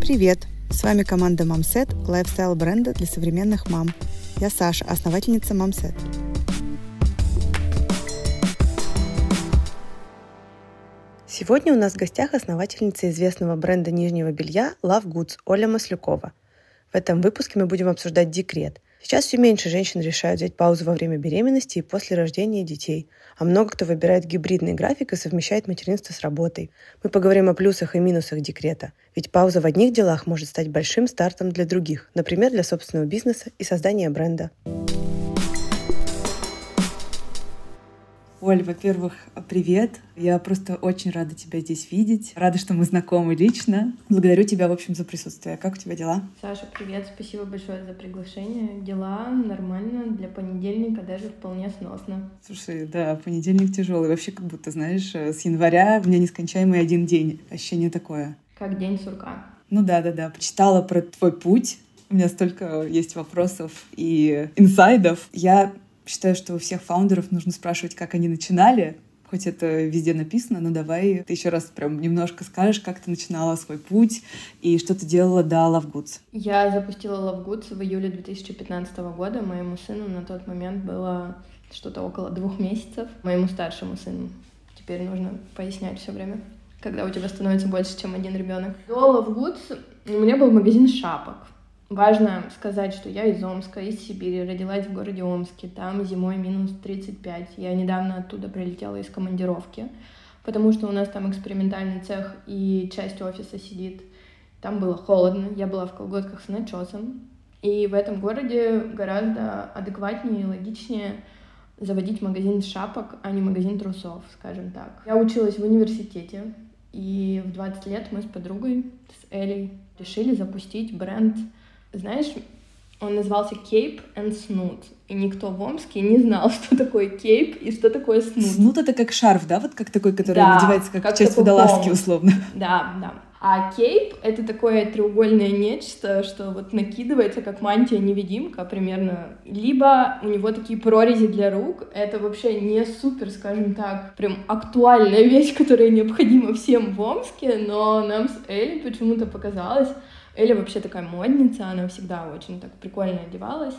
Привет! С вами команда Мамсет, лайфстайл бренда для современных мам. Я Саша, основательница Мамсет. Сегодня у нас в гостях основательница известного бренда нижнего белья Love Goods Оля Маслюкова. В этом выпуске мы будем обсуждать декрет – Сейчас все меньше женщин решают взять паузу во время беременности и после рождения детей, а много кто выбирает гибридный график и совмещает материнство с работой. Мы поговорим о плюсах и минусах декрета, ведь пауза в одних делах может стать большим стартом для других, например, для собственного бизнеса и создания бренда. Оль, во-первых, привет. Я просто очень рада тебя здесь видеть. Рада, что мы знакомы лично. Благодарю тебя, в общем, за присутствие. Как у тебя дела? Саша, привет. Спасибо большое за приглашение. Дела нормально. Для понедельника даже вполне сносно. Слушай, да, понедельник тяжелый. Вообще, как будто, знаешь, с января у меня нескончаемый один день. Ощущение такое. Как день сурка. Ну да, да, да. Почитала про твой путь. У меня столько есть вопросов и инсайдов. Я Считаю, что у всех фаундеров нужно спрашивать, как они начинали, хоть это везде написано, но давай ты еще раз прям немножко скажешь, как ты начинала свой путь и что ты делала до Love Goods. Я запустила Love Goods в июле 2015 года. Моему сыну на тот момент было что-то около двух месяцев. Моему старшему сыну. Теперь нужно пояснять все время, когда у тебя становится больше, чем один ребенок. До Love Goods у меня был магазин шапок. Важно сказать, что я из Омска, из Сибири, родилась в городе Омске. Там зимой минус 35. Я недавно оттуда прилетела из командировки, потому что у нас там экспериментальный цех и часть офиса сидит. Там было холодно, я была в колготках с начесом. И в этом городе гораздо адекватнее и логичнее заводить магазин шапок, а не магазин трусов, скажем так. Я училась в университете, и в 20 лет мы с подругой, с Элей, решили запустить бренд знаешь, он назывался Cape and Snoot. И никто в Омске не знал, что такое кейп и что такое снут. Снут — это как шарф, да? Вот как такой, который да, надевается как, как часть водолазки, условно. Да, да. А кейп — это такое треугольное нечто, что вот накидывается как мантия-невидимка примерно. Либо у него такие прорези для рук. Это вообще не супер, скажем так, прям актуальная вещь, которая необходима всем в Омске, но нам с Элли почему-то показалось, Эля вообще такая модница, она всегда очень так прикольно одевалась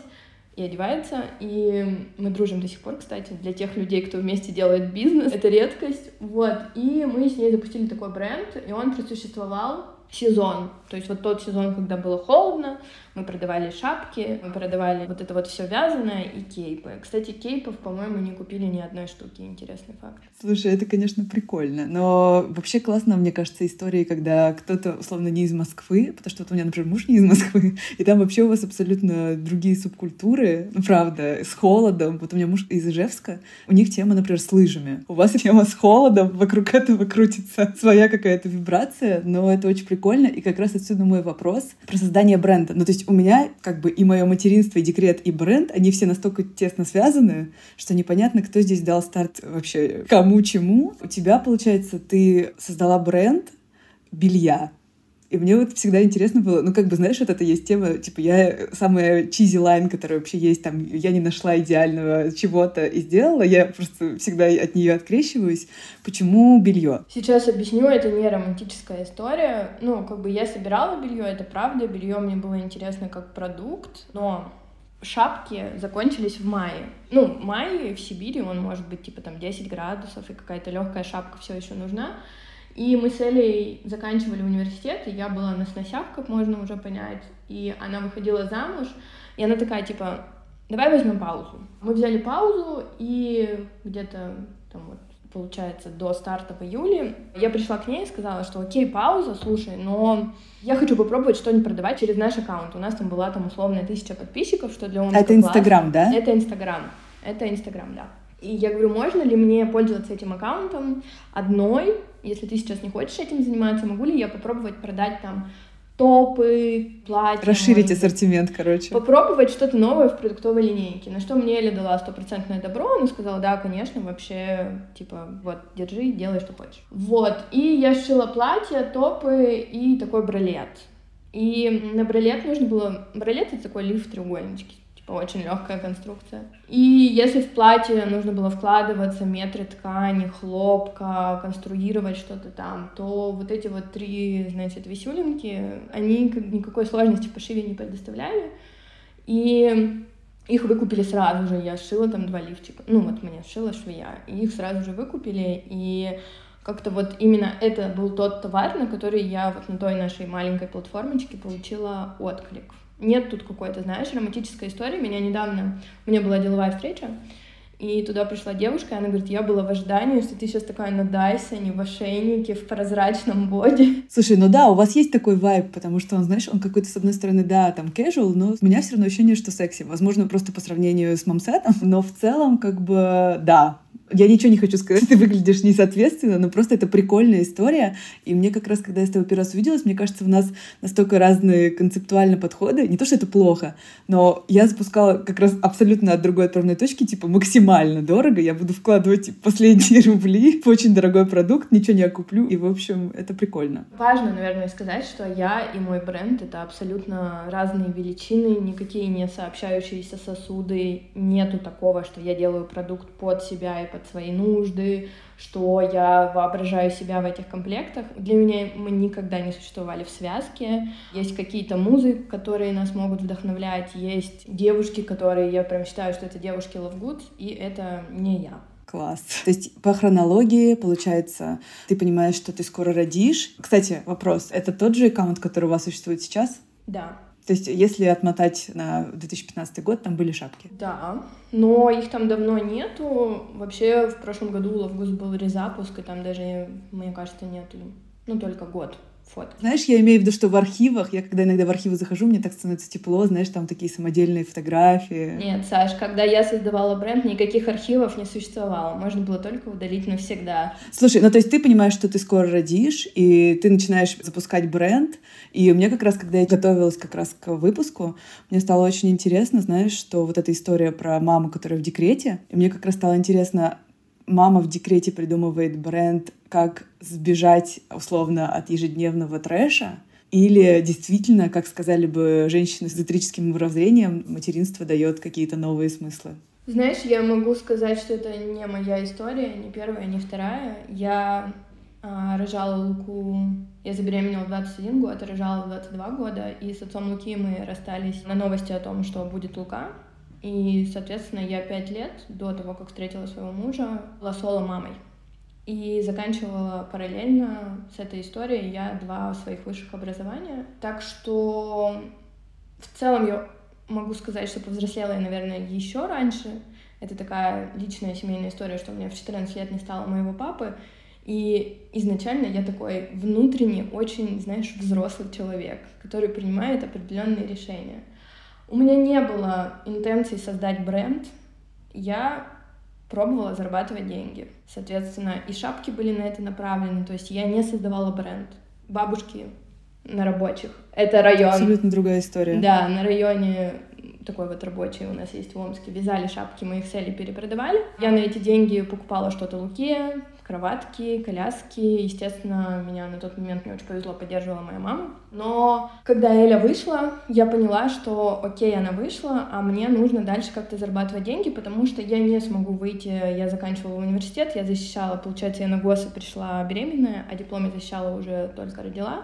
и одевается. И мы дружим до сих пор, кстати, для тех людей, кто вместе делает бизнес. Это редкость. Вот. И мы с ней запустили такой бренд, и он просуществовал сезон. То есть вот тот сезон, когда было холодно, мы продавали шапки, мы продавали вот это вот все вязаное и кейпы. Кстати, кейпов, по-моему, не купили ни одной штуки. Интересный факт. Слушай, это, конечно, прикольно. Но вообще классно, мне кажется, истории, когда кто-то, условно, не из Москвы, потому что вот у меня, например, муж не из Москвы, и там вообще у вас абсолютно другие субкультуры, ну, правда, с холодом. Вот у меня муж из Ижевска, у них тема, например, с лыжами. У вас тема с холодом, вокруг этого крутится своя какая-то вибрация, но это очень прикольно прикольно, и как раз отсюда мой вопрос про создание бренда. Ну, то есть у меня как бы и мое материнство, и декрет, и бренд, они все настолько тесно связаны, что непонятно, кто здесь дал старт вообще кому чему. У тебя, получается, ты создала бренд белья, и мне вот всегда интересно было, ну, как бы, знаешь, вот это есть тема, типа, я самая чизи лайн, которая вообще есть, там, я не нашла идеального чего-то и сделала, я просто всегда от нее открещиваюсь. Почему белье? Сейчас объясню, это не романтическая история. Ну, как бы я собирала белье, это правда, белье мне было интересно как продукт, но шапки закончились в мае. Ну, май в Сибири, он может быть типа там 10 градусов, и какая-то легкая шапка все еще нужна. И мы с Элей заканчивали университет, и я была на сносях, как можно уже понять, и она выходила замуж, и она такая, типа, давай возьмем паузу. Мы взяли паузу, и где-то там вот получается, до старта в июле, я пришла к ней и сказала, что окей, пауза, слушай, но я хочу попробовать что-нибудь продавать через наш аккаунт. У нас там была там условная тысяча подписчиков, что для Это Инстаграм, да? Это Инстаграм. Это Инстаграм, да. И я говорю, можно ли мне пользоваться этим аккаунтом одной, если ты сейчас не хочешь этим заниматься, могу ли я попробовать продать там топы, платья. Расширить ассортимент, короче. Попробовать что-то новое в продуктовой линейке. На что мне Эля дала стопроцентное добро, она сказала, да, конечно, вообще, типа, вот, держи, делай, что хочешь. Вот, и я сшила платье, топы и такой бралет. И на бралет нужно было... Бралет — это такой лиф треугольнички типа очень легкая конструкция. И если в платье нужно было вкладываться метры ткани, хлопка, конструировать что-то там, то вот эти вот три, значит, висюлинки, они никакой сложности в пошиве не предоставляли. И их выкупили сразу же, я шила там два лифчика, ну вот мне шила швея, и их сразу же выкупили, и как-то вот именно это был тот товар, на который я вот на той нашей маленькой платформочке получила отклик. Нет тут какой-то, знаешь, романтической истории. Меня недавно, у меня была деловая встреча, и туда пришла девушка, и она говорит, я была в ожидании, что ты сейчас такая на Дайсоне, в ошейнике, в прозрачном боди. Слушай, ну да, у вас есть такой вайб, потому что он, знаешь, он какой-то, с одной стороны, да, там, casual, но у меня все равно ощущение, что секси. Возможно, просто по сравнению с мамсетом, но в целом, как бы, да, я ничего не хочу сказать, ты выглядишь несоответственно, но просто это прикольная история. И мне как раз, когда я с тобой первый раз увиделась, мне кажется, у нас настолько разные концептуальные подходы. Не то, что это плохо, но я запускала как раз абсолютно от другой отправной точки, типа максимально дорого. Я буду вкладывать последние рубли в очень дорогой продукт, ничего не окуплю. И, в общем, это прикольно. Важно, наверное, сказать, что я и мой бренд — это абсолютно разные величины, никакие не сообщающиеся сосуды. Нету такого, что я делаю продукт под себя и под свои нужды, что я воображаю себя в этих комплектах. Для меня мы никогда не существовали в связке. Есть какие-то музы, которые нас могут вдохновлять, есть девушки, которые я прям считаю, что это девушки Love Good, и это не я. Класс. То есть по хронологии, получается, ты понимаешь, что ты скоро родишь. Кстати, вопрос. Это тот же аккаунт, который у вас существует сейчас? Да. То есть, если отмотать на 2015 год, там были шапки. Да, но их там давно нету. Вообще, в прошлом году у Лавгус был резапуск, и там даже, мне кажется, нету, ну, только год фото. Знаешь, я имею в виду, что в архивах, я когда иногда в архивы захожу, мне так становится тепло, знаешь, там такие самодельные фотографии. Нет, Саш, когда я создавала бренд, никаких архивов не существовало. Можно было только удалить навсегда. Слушай, ну то есть ты понимаешь, что ты скоро родишь, и ты начинаешь запускать бренд, и мне как раз, когда я готовилась как раз к выпуску, мне стало очень интересно, знаешь, что вот эта история про маму, которая в декрете, и мне как раз стало интересно, мама в декрете придумывает бренд, как сбежать условно от ежедневного трэша, или действительно, как сказали бы женщины с эзотерическим мировоззрением, материнство дает какие-то новые смыслы? Знаешь, я могу сказать, что это не моя история, не первая, не вторая. Я а, рожала Луку, я забеременела в 21 год, рожала в 22 года, и с отцом Луки мы расстались на новости о том, что будет Лука. И, соответственно, я пять лет до того, как встретила своего мужа, была соло-мамой. И заканчивала параллельно с этой историей я два своих высших образования. Так что в целом я могу сказать, что повзрослела я, наверное, еще раньше. Это такая личная семейная история, что у меня в 14 лет не стало моего папы. И изначально я такой внутренний, очень, знаешь, взрослый человек, который принимает определенные решения. У меня не было интенции создать бренд. Я пробовала зарабатывать деньги. Соответственно, и шапки были на это направлены. То есть я не создавала бренд. Бабушки на рабочих. Это район. Абсолютно другая история. Да, на районе такой вот рабочий у нас есть в Омске, вязали шапки, мы их сели, перепродавали. Я на эти деньги покупала что-то Луке, кроватки, коляски. Естественно, меня на тот момент не очень повезло, поддерживала моя мама. Но когда Эля вышла, я поняла, что окей, она вышла, а мне нужно дальше как-то зарабатывать деньги, потому что я не смогу выйти. Я заканчивала университет, я защищала, получается, я на ГОСы пришла беременная, а диплом я защищала уже только родила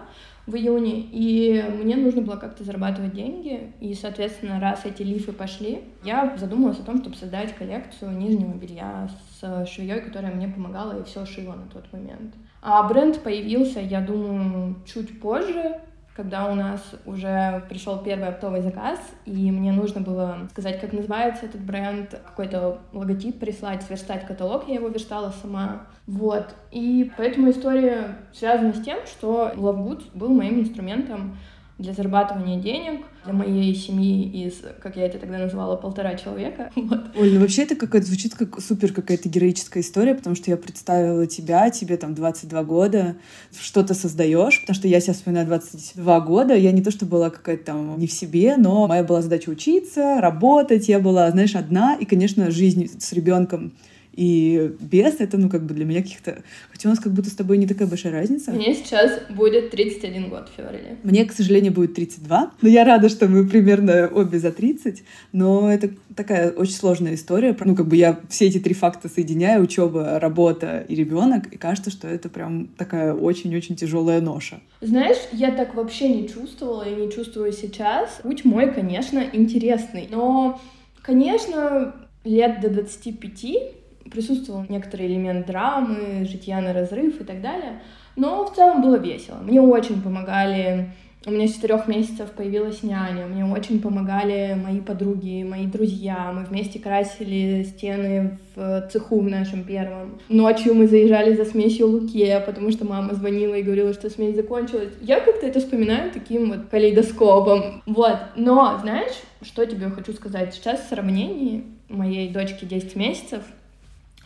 в июне, и мне нужно было как-то зарабатывать деньги, и, соответственно, раз эти лифы пошли, я задумалась о том, чтобы создать коллекцию нижнего белья с швеей, которая мне помогала и все шила на тот момент. А бренд появился, я думаю, чуть позже, когда у нас уже пришел первый оптовый заказ, и мне нужно было сказать, как называется этот бренд, какой-то логотип прислать, сверстать каталог, я его верстала сама. Вот. И поэтому история связана с тем, что Love Good был моим инструментом для зарабатывания денег для моей семьи из, как я это тогда называла, полтора человека. Вот. Оль, ну вообще это какая-то звучит как супер какая-то героическая история, потому что я представила тебя, тебе там 22 года, что-то создаешь, потому что я сейчас вспоминаю 22 года, я не то, что была какая-то там не в себе, но моя была задача учиться, работать, я была, знаешь, одна, и, конечно, жизнь с ребенком и без, это, ну, как бы для меня каких-то... Хотя у нас как будто с тобой не такая большая разница. Мне сейчас будет 31 год в феврале. Мне, к сожалению, будет 32, но я рада, что мы примерно обе за 30, но это такая очень сложная история. Ну, как бы я все эти три факта соединяю, учеба, работа и ребенок, и кажется, что это прям такая очень-очень тяжелая ноша. Знаешь, я так вообще не чувствовала и не чувствую сейчас. Путь мой, конечно, интересный, но, конечно, лет до 25 присутствовал некоторый элемент драмы, житья на разрыв и так далее, но в целом было весело. Мне очень помогали у меня с четырех месяцев появилась няня, мне очень помогали мои подруги, мои друзья. Мы вместе красили стены в цеху в нашем первом. Ночью мы заезжали за смесью луке, потому что мама звонила и говорила, что смесь закончилась. Я как-то это вспоминаю таким вот калейдоскопом. Вот. Но, знаешь, что тебе хочу сказать? Сейчас в сравнении моей дочки 10 месяцев,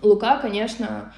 Лука, конечно,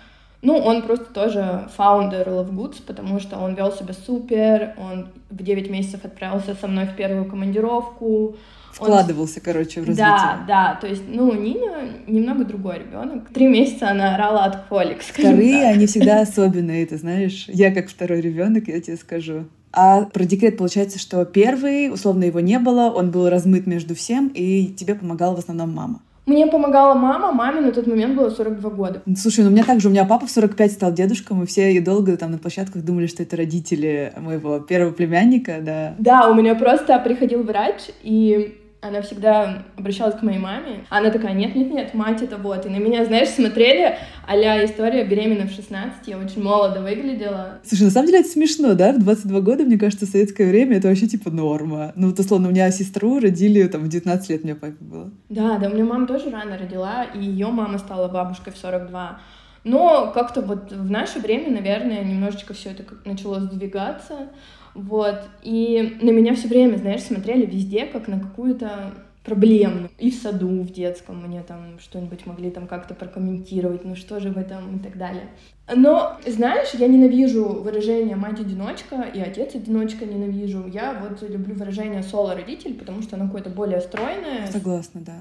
ну, он просто тоже фаундер Love Goods, потому что он вел себя супер, он в 9 месяцев отправился со мной в первую командировку. Вкладывался, он... короче, в развитие. Да, да, то есть, ну, Нина немного другой ребенок. Три месяца она орала от колик, Вторые, так. они всегда особенные, ты знаешь. Я как второй ребенок, я тебе скажу. А про декрет получается, что первый, условно, его не было, он был размыт между всем, и тебе помогала в основном мама. Мне помогала мама, маме на тот момент было 42 года. Слушай, ну у меня также, у меня папа в 45 стал дедушкой, мы все и долго там на площадках думали, что это родители моего первого племянника, да. Да, у меня просто приходил врач, и она всегда обращалась к моей маме. Она такая, нет-нет-нет, мать это вот. И на меня, знаешь, смотрели, а история беременна в 16, я очень молодо выглядела. Слушай, на самом деле это смешно, да? В 22 года, мне кажется, в советское время это вообще типа норма. Ну вот, условно, у меня сестру родили там в 19 лет, мне папе было. Да, да, у меня мама тоже рано родила, и ее мама стала бабушкой в 42. Но как-то вот в наше время, наверное, немножечко все это начало сдвигаться. Вот. И на меня все время, знаешь, смотрели везде, как на какую-то проблему. И в саду, в детском мне там что-нибудь могли там как-то прокомментировать, ну что же в этом и так далее. Но, знаешь, я ненавижу выражение «мать-одиночка» и «отец-одиночка» ненавижу. Я вот люблю выражение «соло-родитель», потому что оно какое-то более стройное. Согласна, да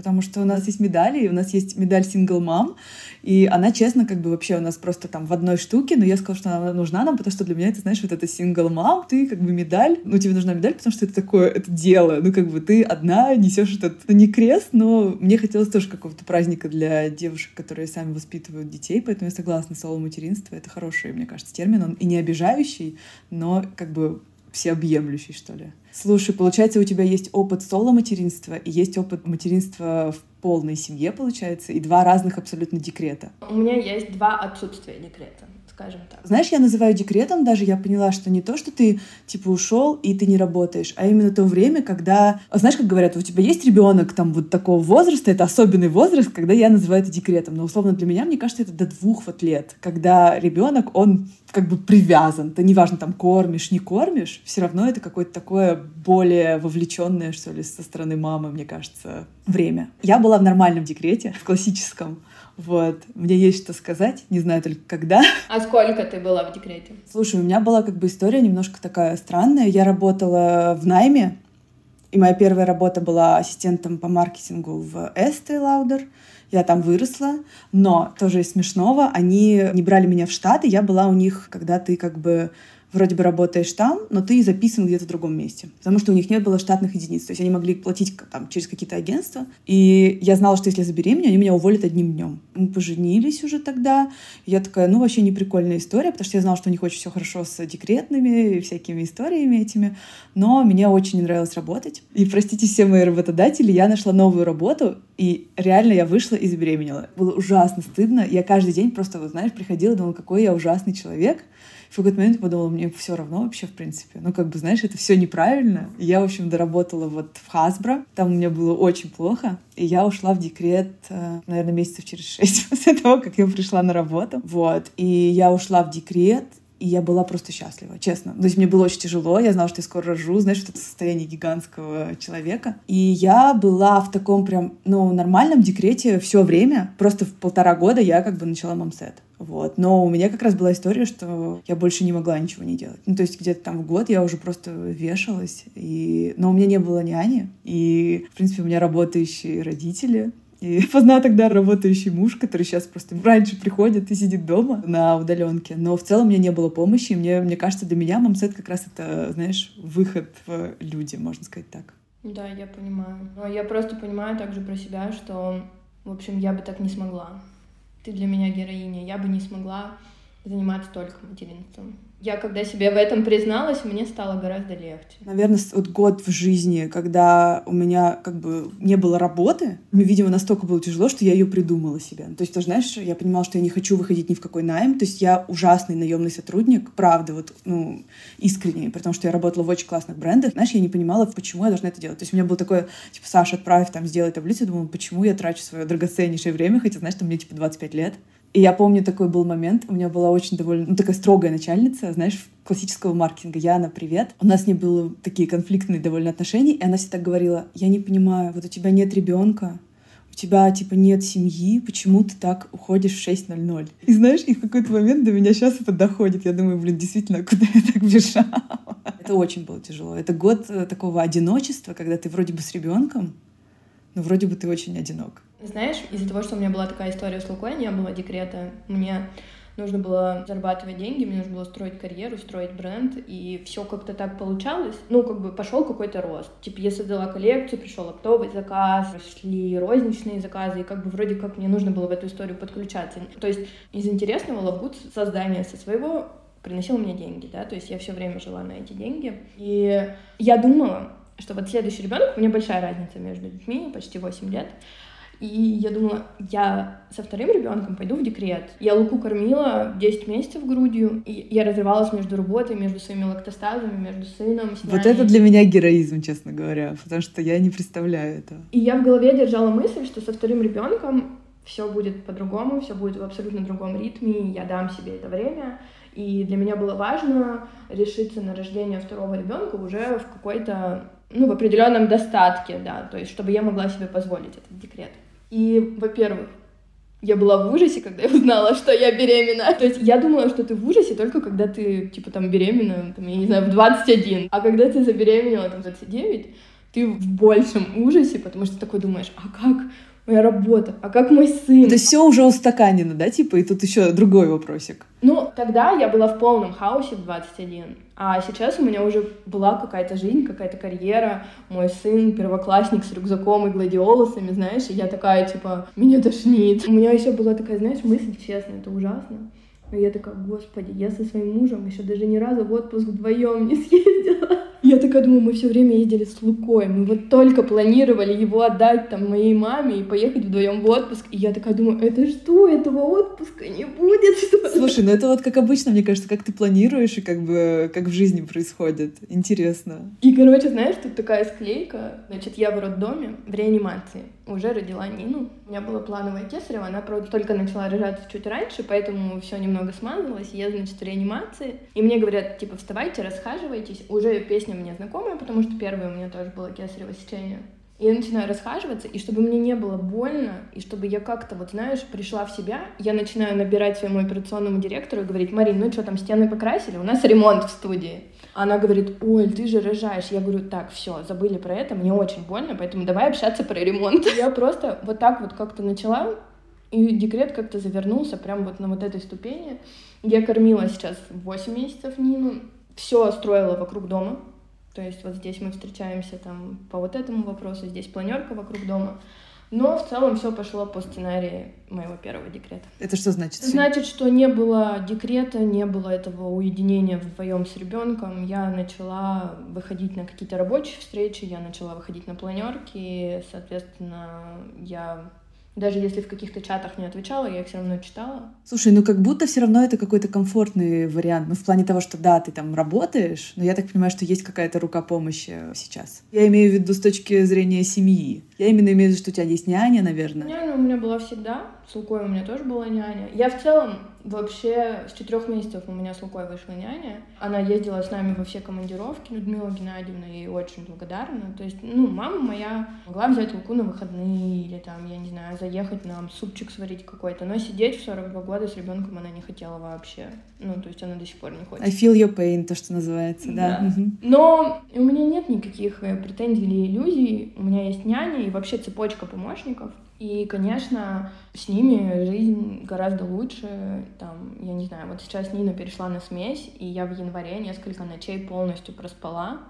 потому что у нас есть медали, у нас есть медаль сингл мам, и она, честно, как бы вообще у нас просто там в одной штуке, но я сказала, что она нужна нам, потому что для меня это, знаешь, вот это сингл мам, ты как бы медаль, ну тебе нужна медаль, потому что это такое, это дело, ну как бы ты одна несешь этот, ну, не крест, но мне хотелось тоже какого-то праздника для девушек, которые сами воспитывают детей, поэтому я согласна, соло-материнство — это хороший, мне кажется, термин, он и не обижающий, но как бы всеобъемлющий, что ли. Слушай, получается, у тебя есть опыт соло-материнства и есть опыт материнства в полной семье, получается, и два разных абсолютно декрета. У меня есть два отсутствия декрета скажем так. Знаешь, я называю декретом даже, я поняла, что не то, что ты, типа, ушел и ты не работаешь, а именно то время, когда... Знаешь, как говорят, у тебя есть ребенок там вот такого возраста, это особенный возраст, когда я называю это декретом. Но, условно, для меня, мне кажется, это до двух вот лет, когда ребенок, он как бы привязан. Ты неважно, там, кормишь, не кормишь, все равно это какое-то такое более вовлеченное, что ли, со стороны мамы, мне кажется, время. Я была в нормальном декрете, в классическом. Вот. Мне есть что сказать, не знаю только когда. А сколько ты была в декрете? Слушай, у меня была как бы история немножко такая странная. Я работала в найме, и моя первая работа была ассистентом по маркетингу в Estee Lauder. Я там выросла, но тоже из смешного, они не брали меня в штат, и я была у них, когда ты как бы вроде бы работаешь там, но ты записан где-то в другом месте, потому что у них не было штатных единиц, то есть они могли платить там через какие-то агентства, и я знала, что если забеременею, они меня уволят одним днем. Мы поженились уже тогда, я такая, ну вообще не прикольная история, потому что я знала, что у них очень все хорошо с декретными и всякими историями этими, но мне очень не нравилось работать. И простите все мои работодатели, я нашла новую работу, и реально я вышла и забеременела. Было ужасно стыдно. Я каждый день просто, вот, знаешь, приходила думала, какой я ужасный человек в какой-то момент подумала, мне все равно вообще, в принципе. Ну, как бы, знаешь, это все неправильно. Я, в общем, доработала вот в Хасбро. Там у меня было очень плохо. И я ушла в декрет, э, наверное, месяцев через шесть после того, как я пришла на работу. Вот. И я ушла в декрет, и я была просто счастлива, честно. То есть мне было очень тяжело, я знала, что я скоро рожу, знаешь, вот это состояние гигантского человека. И я была в таком прям, ну, нормальном декрете все время. Просто в полтора года я как бы начала мамсет. Вот. Но у меня как раз была история, что я больше не могла ничего не делать. Ну, то есть где-то там в год я уже просто вешалась. И... Но у меня не было няни. И, в принципе, у меня работающие родители. И поздна тогда работающий муж, который сейчас просто раньше приходит и сидит дома на удаленке. Но в целом меня не было помощи. И мне, мне кажется, для меня мамсет как раз это, знаешь, выход в люди, можно сказать так. Да, я понимаю. Но я просто понимаю также про себя, что, в общем, я бы так не смогла. Ты для меня героиня. Я бы не смогла заниматься только материнством. Я когда себе в этом призналась, мне стало гораздо легче. Наверное, вот год в жизни, когда у меня как бы не было работы, мне, видимо, настолько было тяжело, что я ее придумала себе. То есть, ты знаешь, я понимала, что я не хочу выходить ни в какой найм. То есть я ужасный наемный сотрудник, правда, вот, ну, искренне, потому что я работала в очень классных брендах. Знаешь, я не понимала, почему я должна это делать. То есть у меня было такое, типа, Саша, отправь там, сделай таблицу. Я думала, почему я трачу свое драгоценнейшее время, хотя, знаешь, там мне, типа, 25 лет. И я помню, такой был момент, у меня была очень довольно, ну, такая строгая начальница, знаешь, классического маркетинга. Яна, привет. У нас не было такие конфликтные довольно отношения, и она всегда говорила, я не понимаю, вот у тебя нет ребенка, у тебя, типа, нет семьи, почему ты так уходишь в 6.00? И знаешь, и в какой-то момент до меня сейчас это доходит. Я думаю, блин, действительно, куда я так бежала? Это очень было тяжело. Это год э, такого одиночества, когда ты вроде бы с ребенком, но вроде бы ты очень одинок. Знаешь, из-за того, что у меня была такая история с Лукой, не было декрета, мне нужно было зарабатывать деньги, мне нужно было строить карьеру, строить бренд, и все как-то так получалось. Ну, как бы пошел какой-то рост. Типа, я создала коллекцию, пришел оптовый заказ, шли розничные заказы, и как бы вроде как мне нужно было в эту историю подключаться. То есть из интересного Лавгуд создание со своего приносило мне деньги, да, то есть я все время жила на эти деньги. И я думала, что вот следующий ребенок, у меня большая разница между детьми, почти 8 лет, и я думала, я со вторым ребенком пойду в декрет. Я Луку кормила 10 месяцев грудью, и я разрывалась между работой, между своими лактостазами, между сыном. Вот это для меня героизм, честно говоря, потому что я не представляю этого. И я в голове держала мысль, что со вторым ребенком все будет по-другому, все будет в абсолютно другом ритме, я дам себе это время. И для меня было важно решиться на рождение второго ребенка уже в какой-то, ну, в определенном достатке, да, то есть чтобы я могла себе позволить этот декрет. И, во-первых, я была в ужасе, когда я узнала, что я беременна. То есть я думала, что ты в ужасе только когда ты, типа, там, беременна, там, я не знаю, в 21. А когда ты забеременела, там, в 29, ты в большем ужасе, потому что такой думаешь, а как? Моя работа, а как мой сын? То есть все уже устаканено, да, типа, и тут еще другой вопросик. Ну, тогда я была в полном хаосе в 21, а сейчас у меня уже была какая-то жизнь, какая-то карьера, мой сын первоклассник с рюкзаком и гладиолусами, знаешь, и я такая, типа, меня тошнит. У меня еще была такая, знаешь, мысль, честно, это ужасно. Но я такая, господи, я со своим мужем еще даже ни разу в отпуск вдвоем не съездила. Я такая думаю, мы все время ездили с Лукой, мы вот только планировали его отдать там моей маме и поехать вдвоем в отпуск. И я такая думаю, это что, этого отпуска не будет? Слушай, ну это вот как обычно, мне кажется, как ты планируешь и как бы как в жизни происходит. Интересно. И, короче, знаешь, тут такая склейка. Значит, я в роддоме в реанимации уже родила Нину. У меня была плановая кесарева, она, правда, только начала рожаться чуть раньше, поэтому все немного смазалось. Я, значит, в реанимации. И мне говорят, типа, вставайте, расхаживайтесь. Уже песня мне знакомая, потому что первое у меня тоже было кесарево сечение. И я начинаю расхаживаться, и чтобы мне не было больно, и чтобы я как-то, вот знаешь, пришла в себя, я начинаю набирать своему операционному директору и говорить, Марин, ну что, там стены покрасили? У нас ремонт в студии. Она говорит, Оль, ты же рожаешь. Я говорю, так, все, забыли про это, мне очень больно, поэтому давай общаться про ремонт. Я просто вот так вот как-то начала, и декрет как-то завернулся прям вот на вот этой ступени. Я кормила сейчас 8 месяцев Нину, все строила вокруг дома, то есть вот здесь мы встречаемся там по вот этому вопросу, здесь планерка вокруг дома. Но в целом все пошло по сценарию моего первого декрета. Это что значит? Значит, что не было декрета, не было этого уединения вдвоем с ребенком. Я начала выходить на какие-то рабочие встречи, я начала выходить на планерки, соответственно, я даже если в каких-то чатах не отвечала, я их все равно читала. Слушай, ну как будто все равно это какой-то комфортный вариант. Ну, в плане того, что да, ты там работаешь, но я так понимаю, что есть какая-то рука помощи сейчас. Я имею в виду с точки зрения семьи. Я именно имею в виду, что у тебя есть няня, наверное. Няня у меня была всегда. С Лукой у меня тоже была няня. Я в целом Вообще, с четырех месяцев у меня с Лукой вышла няня. Она ездила с нами во все командировки, Людмила Геннадьевна, ей очень благодарна. То есть, ну, мама моя могла взять Луку на выходные или там, я не знаю, заехать нам супчик сварить какой-то. Но сидеть в 42 года с ребенком она не хотела вообще. Ну, то есть она до сих пор не хочет. I feel your pain, то, что называется, да. да. Угу. Но у меня нет никаких э, претензий или иллюзий. У меня есть няня и вообще цепочка помощников И, конечно, с ними жизнь гораздо лучше. Там, я не знаю, вот сейчас Нина перешла на смесь, и я в январе несколько ночей полностью проспала.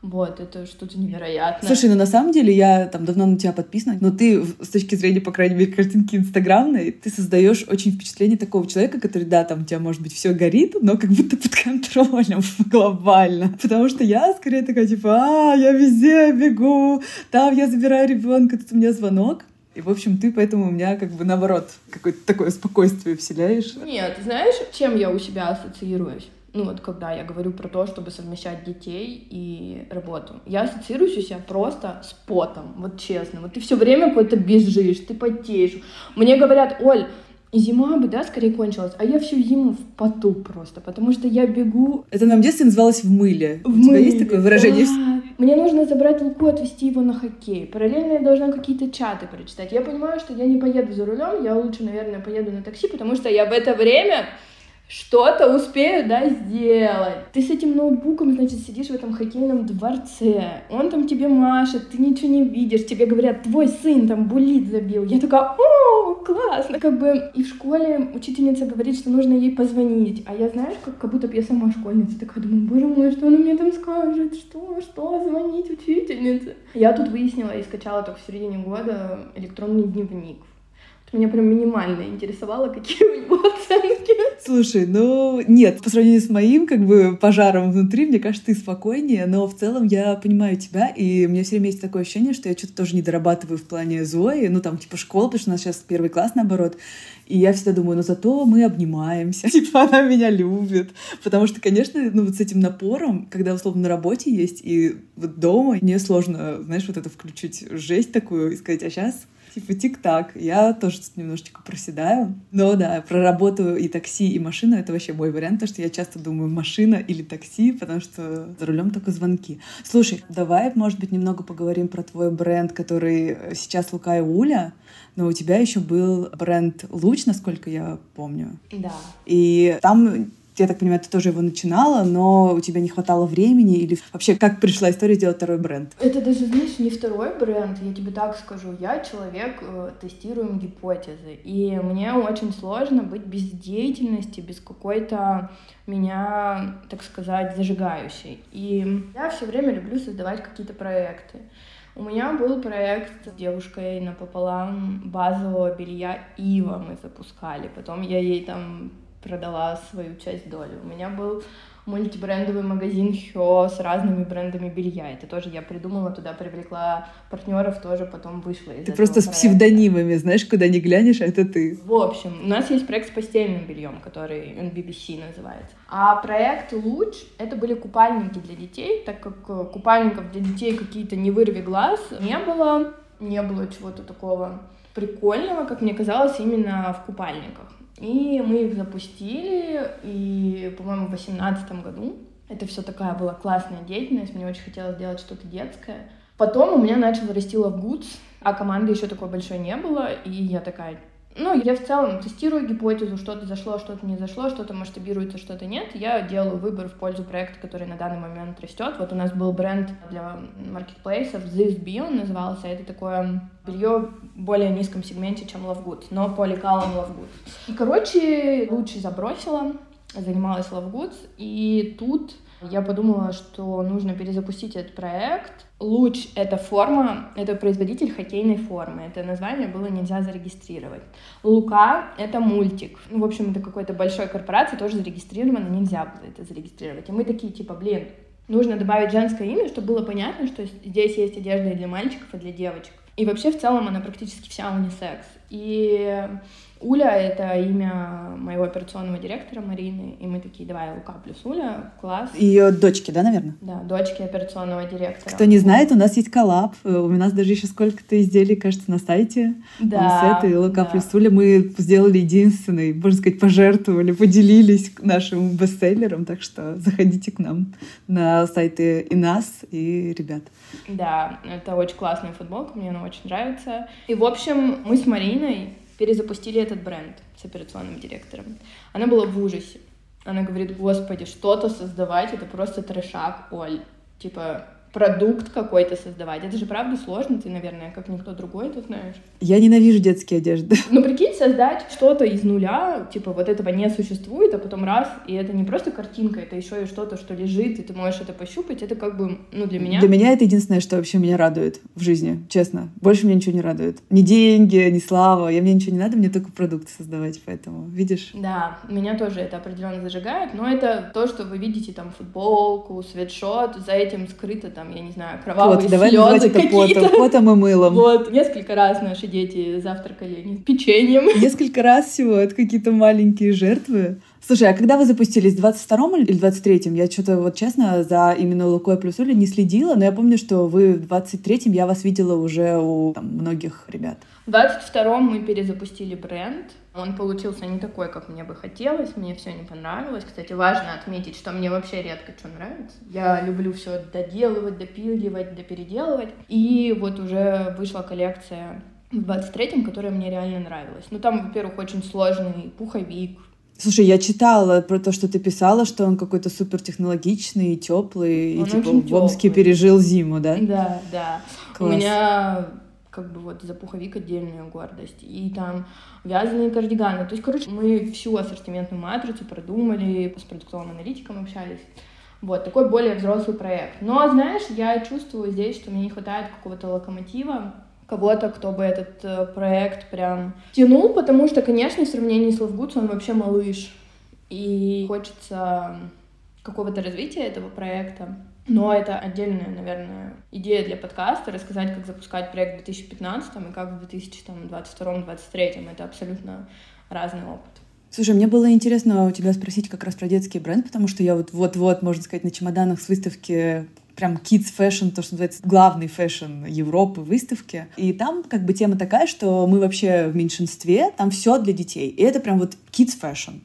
Вот, это что-то невероятное. Слушай, ну на самом деле я там давно на тебя подписана, но ты с точки зрения, по крайней мере, картинки инстаграмной, ты создаешь очень впечатление такого человека, который, да, там у тебя, может быть, все горит, но как будто под контролем глобально. Потому что я скорее такая, типа, а, я везде бегу, там я забираю ребенка, тут у меня звонок. И, в общем, ты поэтому у меня как бы наоборот какое-то такое спокойствие вселяешь. Нет, знаешь, чем я у себя ассоциируюсь? ну вот когда я говорю про то, чтобы совмещать детей и работу, я ассоциируюсь у себя просто с потом, вот честно. Вот ты все время какой-то бежишь, ты потеешь. Мне говорят, Оль, зима бы, да, скорее кончилась, а я всю зиму в поту просто, потому что я бегу... Это нам в детстве называлось «в мыле». В у тебя есть такое выражение? Да. Мне нужно забрать Луку, отвезти его на хоккей. Параллельно я должна какие-то чаты прочитать. Я понимаю, что я не поеду за рулем, я лучше, наверное, поеду на такси, потому что я в это время что-то успею, да, сделать. Ты с этим ноутбуком, значит, сидишь в этом хоккейном дворце, он там тебе машет, ты ничего не видишь, тебе говорят, твой сын там булит забил. Я такая, о, классно. Как бы и в школе учительница говорит, что нужно ей позвонить, а я, знаешь, как, как будто бы я сама школьница, такая думаю, боже мой, что она мне там скажет, что, что, звонить учительнице. Я тут выяснила и скачала только в середине года электронный дневник меня прям минимально интересовало, какие у него оценки. Слушай, ну нет, по сравнению с моим как бы пожаром внутри, мне кажется, ты спокойнее, но в целом я понимаю тебя, и у меня все время есть такое ощущение, что я что-то тоже не дорабатываю в плане Зои, ну там типа школа, потому что у нас сейчас первый класс наоборот, и я всегда думаю, ну зато мы обнимаемся, типа она меня любит, потому что, конечно, ну вот с этим напором, когда условно на работе есть и вот дома, мне сложно, знаешь, вот это включить жесть такую и сказать, а сейчас типа тик-так. Я тоже тут немножечко проседаю. Но да, про работу и такси, и машину — это вообще мой вариант, потому что я часто думаю машина или такси, потому что за рулем только звонки. Слушай, давай, может быть, немного поговорим про твой бренд, который сейчас Лука и Уля, но у тебя еще был бренд Луч, насколько я помню. Да. И там я так понимаю, ты тоже его начинала, но у тебя не хватало времени или вообще как пришла история сделать второй бренд? Это даже, знаешь, не второй бренд, я тебе так скажу. Я человек, э, тестируем гипотезы, и мне очень сложно быть без деятельности, без какой-то меня, так сказать, зажигающей. И я все время люблю создавать какие-то проекты. У меня был проект с девушкой напополам базового белья Ива мы запускали. Потом я ей там продала свою часть доли. У меня был мультибрендовый магазин Хё с разными брендами белья. Это тоже я придумала, туда привлекла партнеров, тоже потом вышла из Ты просто проекта. с псевдонимами, знаешь, куда не глянешь, а это ты. В общем, у нас есть проект с постельным бельем, который NBBC называется. А проект Луч — это были купальники для детей, так как э, купальников для детей какие-то не вырви глаз не было, не было чего-то такого прикольного, как мне казалось, именно в купальниках. И мы их запустили, и, по-моему, в 2018 году. Это все такая была классная деятельность, мне очень хотелось сделать что-то детское. Потом у меня начал расти Goods, а команды еще такой большой не было, и я такая, ну, я в целом тестирую гипотезу, что-то зашло, что-то не зашло, что-то масштабируется, что-то нет. Я делаю выбор в пользу проекта, который на данный момент растет. Вот у нас был бренд для маркетплейсов, This Be он назывался. Это такое белье в более низком сегменте, чем Love Good, но по лекалам Love Good. И, короче, лучше забросила, занималась Love Goods, и тут я подумала, что нужно перезапустить этот проект. Луч — это форма, это производитель хоккейной формы. Это название было нельзя зарегистрировать. Лука — это мультик. Ну, в общем, это какой-то большой корпорации, тоже зарегистрировано, нельзя было это зарегистрировать. И мы такие, типа, блин, нужно добавить женское имя, чтобы было понятно, что здесь есть одежда и для мальчиков, и для девочек. И вообще, в целом, она практически вся унисекс. И Уля — это имя моего операционного директора Марины, и мы такие, давай, Лука плюс Уля, класс. Ее дочки, да, наверное? Да, дочки операционного директора. Кто не знает, у нас есть коллаб, у нас даже еще сколько-то изделий, кажется, на сайте. Да, Сет и Лука да. плюс Уля мы сделали единственный, можно сказать, пожертвовали, поделились нашим бестселлером, так что заходите к нам на сайты и нас, и ребят. Да, это очень классная футболка, мне она очень нравится. И, в общем, мы с Мариной перезапустили этот бренд с операционным директором. Она была в ужасе. Она говорит, господи, что-то создавать, это просто трешак, Оль. Типа, продукт какой-то создавать. Это же правда сложно, ты, наверное, как никто другой, ты знаешь. Я ненавижу детские одежды. Ну, прикинь, создать что-то из нуля, типа вот этого не существует, а потом раз, и это не просто картинка, это еще и что-то, что лежит, и ты можешь это пощупать, это как бы, ну, для меня... Для меня это единственное, что вообще меня радует в жизни, честно. Больше меня ничего не радует. Ни деньги, ни слава, я мне ничего не надо, мне только продукты создавать, поэтому, видишь? Да, меня тоже это определенно зажигает, но это то, что вы видите там футболку, свитшот, за этим скрыто там там, я не знаю, кровавые вот, давай слезы это потом, потом и мылом. Вот, несколько раз наши дети завтракали печеньем. Несколько раз всего, это какие-то маленькие жертвы. Слушай, а когда вы запустились, в 22-м или 23-м? Я что-то вот честно за именно Лукой плюс Оля не следила, но я помню, что вы в 23-м, я вас видела уже у там, многих ребят. В 22-м мы перезапустили бренд. Он получился не такой, как мне бы хотелось, мне все не понравилось. Кстати, важно отметить, что мне вообще редко что нравится. Я люблю все доделывать, допиливать, допеределывать. И вот уже вышла коллекция в 23-м, которая мне реально нравилась. Ну, там, во-первых, очень сложный пуховик, Слушай, я читала про то, что ты писала, что он какой-то супертехнологичный, теплый, и типа в Омске пережил зиму, да? Да, да. Класс. У меня как бы вот за пуховик отдельную гордость. И там вязаные кардиганы. То есть, короче, мы всю ассортиментную матрицу продумали, с продуктовым аналитиком общались. Вот, такой более взрослый проект. Но, знаешь, я чувствую здесь, что мне не хватает какого-то локомотива, кого-то, кто бы этот э, проект прям тянул, потому что, конечно, в сравнении с Goods он вообще малыш. И хочется какого-то развития этого проекта. Но это отдельная, наверное, идея для подкаста, рассказать, как запускать проект в 2015 и как в 2022-2023. Это абсолютно разный опыт. Слушай, мне было интересно у тебя спросить как раз про детский бренд, потому что я вот вот-вот, можно сказать, на чемоданах с выставки прям kids fashion, то, что называется главный fashion Европы выставки. И там как бы тема такая, что мы вообще в меньшинстве, там все для детей. И это прям вот kids fashion.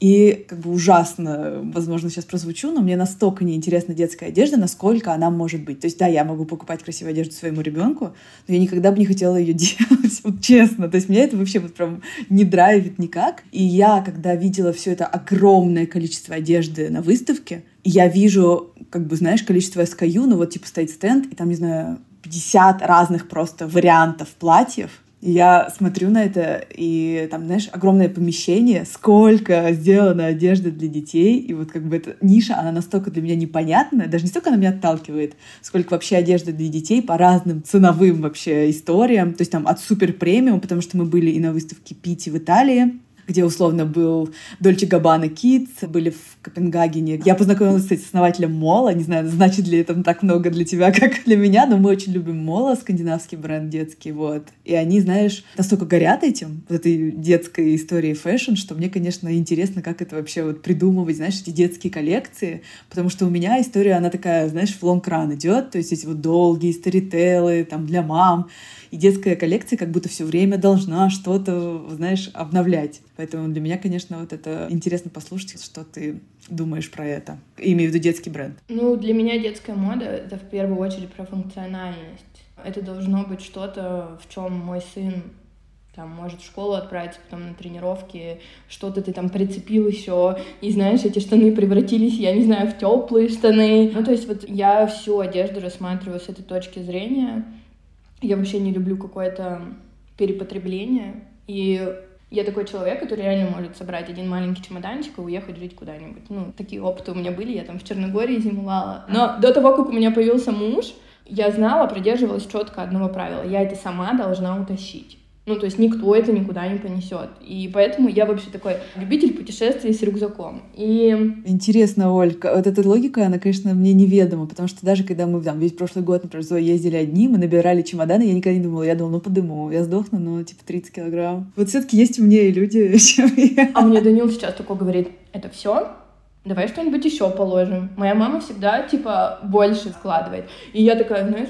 И как бы ужасно, возможно, сейчас прозвучу, но мне настолько неинтересна детская одежда, насколько она может быть. То есть, да, я могу покупать красивую одежду своему ребенку, но я никогда бы не хотела ее делать, вот честно. То есть, меня это вообще вот прям не драйвит никак. И я, когда видела все это огромное количество одежды на выставке, я вижу, как бы, знаешь, количество SKU, ну вот, типа, стоит стенд, и там, не знаю, 50 разных просто вариантов платьев, я смотрю на это, и там, знаешь, огромное помещение, сколько сделано одежды для детей, и вот как бы эта ниша, она настолько для меня непонятная, даже не столько она меня отталкивает, сколько вообще одежды для детей по разным ценовым вообще историям, то есть там от супер премиум, потому что мы были и на выставке Pitti в Италии, где условно был Dolce Gabbana Kids, были в Копенгагене. Я познакомилась, с основателем Molo. Не знаю, значит ли это так много для тебя, как для меня, но мы очень любим Molo, скандинавский бренд детский, вот. И они, знаешь, настолько горят этим, вот этой детской историей fashion, что мне, конечно, интересно, как это вообще вот придумывать, знаешь, эти детские коллекции, потому что у меня история, она такая, знаешь, в лонг-ран идет, то есть эти вот долгие старителлы, там, для мам, и детская коллекция как будто все время должна что-то, знаешь, обновлять. Поэтому для меня, конечно, вот это интересно послушать, что ты думаешь про это. Имею в виду детский бренд. Ну, для меня детская мода — это в первую очередь про функциональность. Это должно быть что-то, в чем мой сын там может в школу отправиться, потом на тренировки, что-то ты там прицепил еще, и знаешь, эти штаны превратились, я не знаю, в теплые штаны. Ну, то есть вот я всю одежду рассматриваю с этой точки зрения. Я вообще не люблю какое-то перепотребление, и я такой человек, который реально может собрать один маленький чемоданчик и уехать жить куда-нибудь. Ну, такие опыты у меня были, я там в Черногории зимовала. Но до того, как у меня появился муж, я знала, придерживалась четко одного правила. Я это сама должна утащить. Ну, то есть никто это никуда не понесет. И поэтому я вообще такой любитель путешествий с рюкзаком. И... Интересно, Ольга, вот эта логика, она, конечно, мне неведома, потому что даже когда мы там весь прошлый год, например, ездили одни, мы набирали чемоданы, я никогда не думала, я думала, ну подыму, я сдохну, ну, типа 30 килограмм. Вот все таки есть умнее люди, чем я. А мне Данил сейчас такой говорит, это все? Давай что-нибудь еще положим. Моя мама всегда, типа, больше складывает. И я такая, знаешь,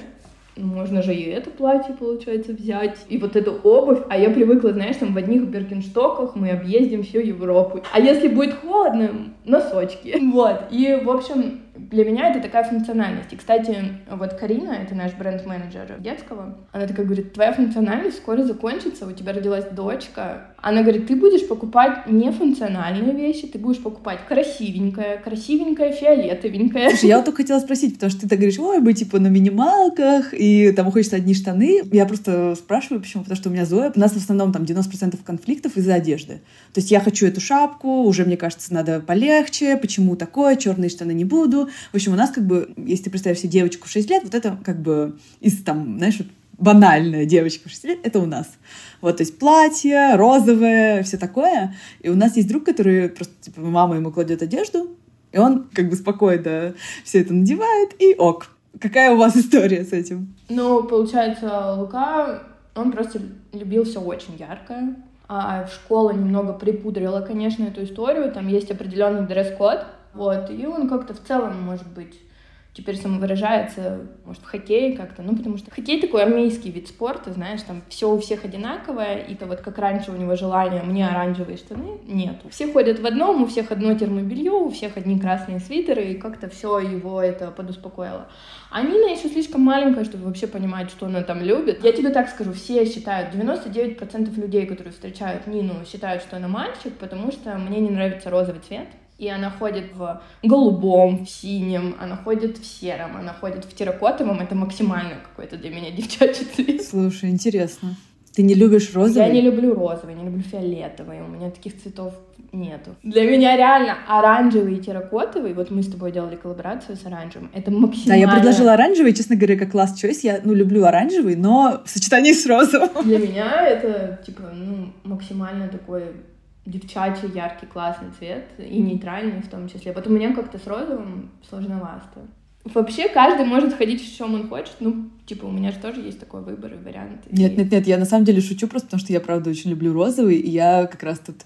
можно же и это платье, получается, взять, и вот эту обувь. А я привыкла, знаешь, там в одних беркинштоках мы объездим всю Европу. А если будет холодно, носочки. Вот. И, в общем, Для меня это такая функциональность. И, кстати, вот Карина, это наш бренд-менеджер детского, она такая говорит, твоя функциональность скоро закончится, у тебя родилась дочка. Она говорит, ты будешь покупать нефункциональные вещи, ты будешь покупать красивенькое, красивенькое, фиолетовенькое. Слушай, я вот только хотела спросить, потому что ты так говоришь, ой, мы типа на минималках, и там хочется одни штаны. Я просто спрашиваю, почему, потому что у меня Зоя, у нас в основном там 90% конфликтов из-за одежды. То есть я хочу эту шапку, уже, мне кажется, надо полегче, почему такое, черные штаны не буду. В общем, у нас как бы, если ты представишь себе девочку в 6 лет, вот это как бы из там, знаешь, вот банальная девочка в 6 лет, это у нас. Вот, то есть платье, розовое, все такое. И у нас есть друг, который просто, типа, мама ему кладет одежду, и он как бы спокойно все это надевает, и ок. Какая у вас история с этим? Ну, получается, Лука, он просто любил все очень яркое. А школа немного припудрила, конечно, эту историю. Там есть определенный дресс-код. Вот, и он как-то в целом, может быть, теперь самовыражается, может, в хоккее как-то, ну, потому что хоккей такой армейский вид спорта, знаешь, там все у всех одинаковое, и то вот как раньше у него желание, мне оранжевые штаны, нету. Все ходят в одном, у всех одно термобелье, у всех одни красные свитеры, и как-то все его это подуспокоило. А Нина еще слишком маленькая, чтобы вообще понимать, что она там любит. Я тебе так скажу, все считают, 99% людей, которые встречают Нину, считают, что она мальчик, потому что мне не нравится розовый цвет. И она ходит в голубом, в синем, она ходит в сером, она ходит в терракотовом. Это максимально какой-то для меня девчачий цвет. Слушай, интересно. Ты не любишь розовый? Я не люблю розовый, не люблю фиолетовый. У меня таких цветов нету. Для меня реально оранжевый и терракотовый, вот мы с тобой делали коллаборацию с оранжевым, это максимально... Да, я предложила оранжевый, честно говоря, как класс чойс. Я, ну, люблю оранжевый, но в сочетании с розовым. Для меня это, типа, ну, максимально такой девчачий, яркий, классный цвет, и нейтральный в том числе. Вот у меня как-то с розовым сложновато. Вообще каждый может ходить в чем он хочет. Ну, типа, у меня же тоже есть такой выбор и вариант. Нет, нет, нет, я на самом деле шучу просто, потому что я, правда, очень люблю розовый, и я как раз тут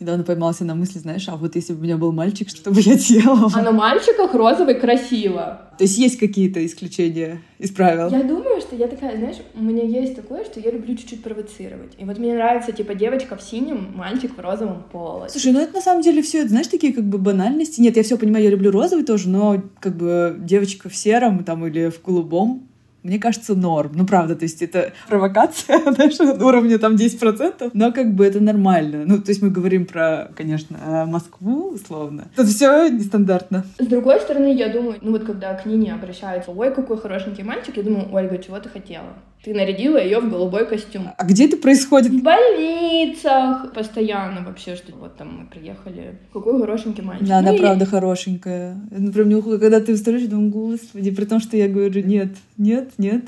недавно поймался на мысли, знаешь, а вот если бы у меня был мальчик, что бы я делала? А на мальчиках розовый красиво. То есть есть какие-то исключения из правил? Я думаю, что я такая, знаешь, у меня есть такое, что я люблю чуть-чуть провоцировать. И вот мне нравится, типа, девочка в синем, мальчик в розовом поло. Слушай, ну это на самом деле все, знаешь, такие как бы банальности. Нет, я все понимаю, я люблю розовый тоже, но как бы девочка в сером там или в голубом, мне кажется, норм. Ну, правда, то есть это провокация, знаешь, уровня там 10%, но как бы это нормально. Ну, то есть мы говорим про, конечно, Москву, условно. Тут все нестандартно. С другой стороны, я думаю, ну вот когда к Нине обращаются, ой, какой хорошенький мальчик, я думаю, Ольга, чего ты хотела? Ты нарядила ее в голубой костюм. А где это происходит? В больницах постоянно вообще, что вот там мы приехали. Какой хорошенький мальчик. Да, ну, она и... правда хорошенькая. Например, когда ты встаешь, думаю, господи, при том, что я говорю, нет, нет, нет.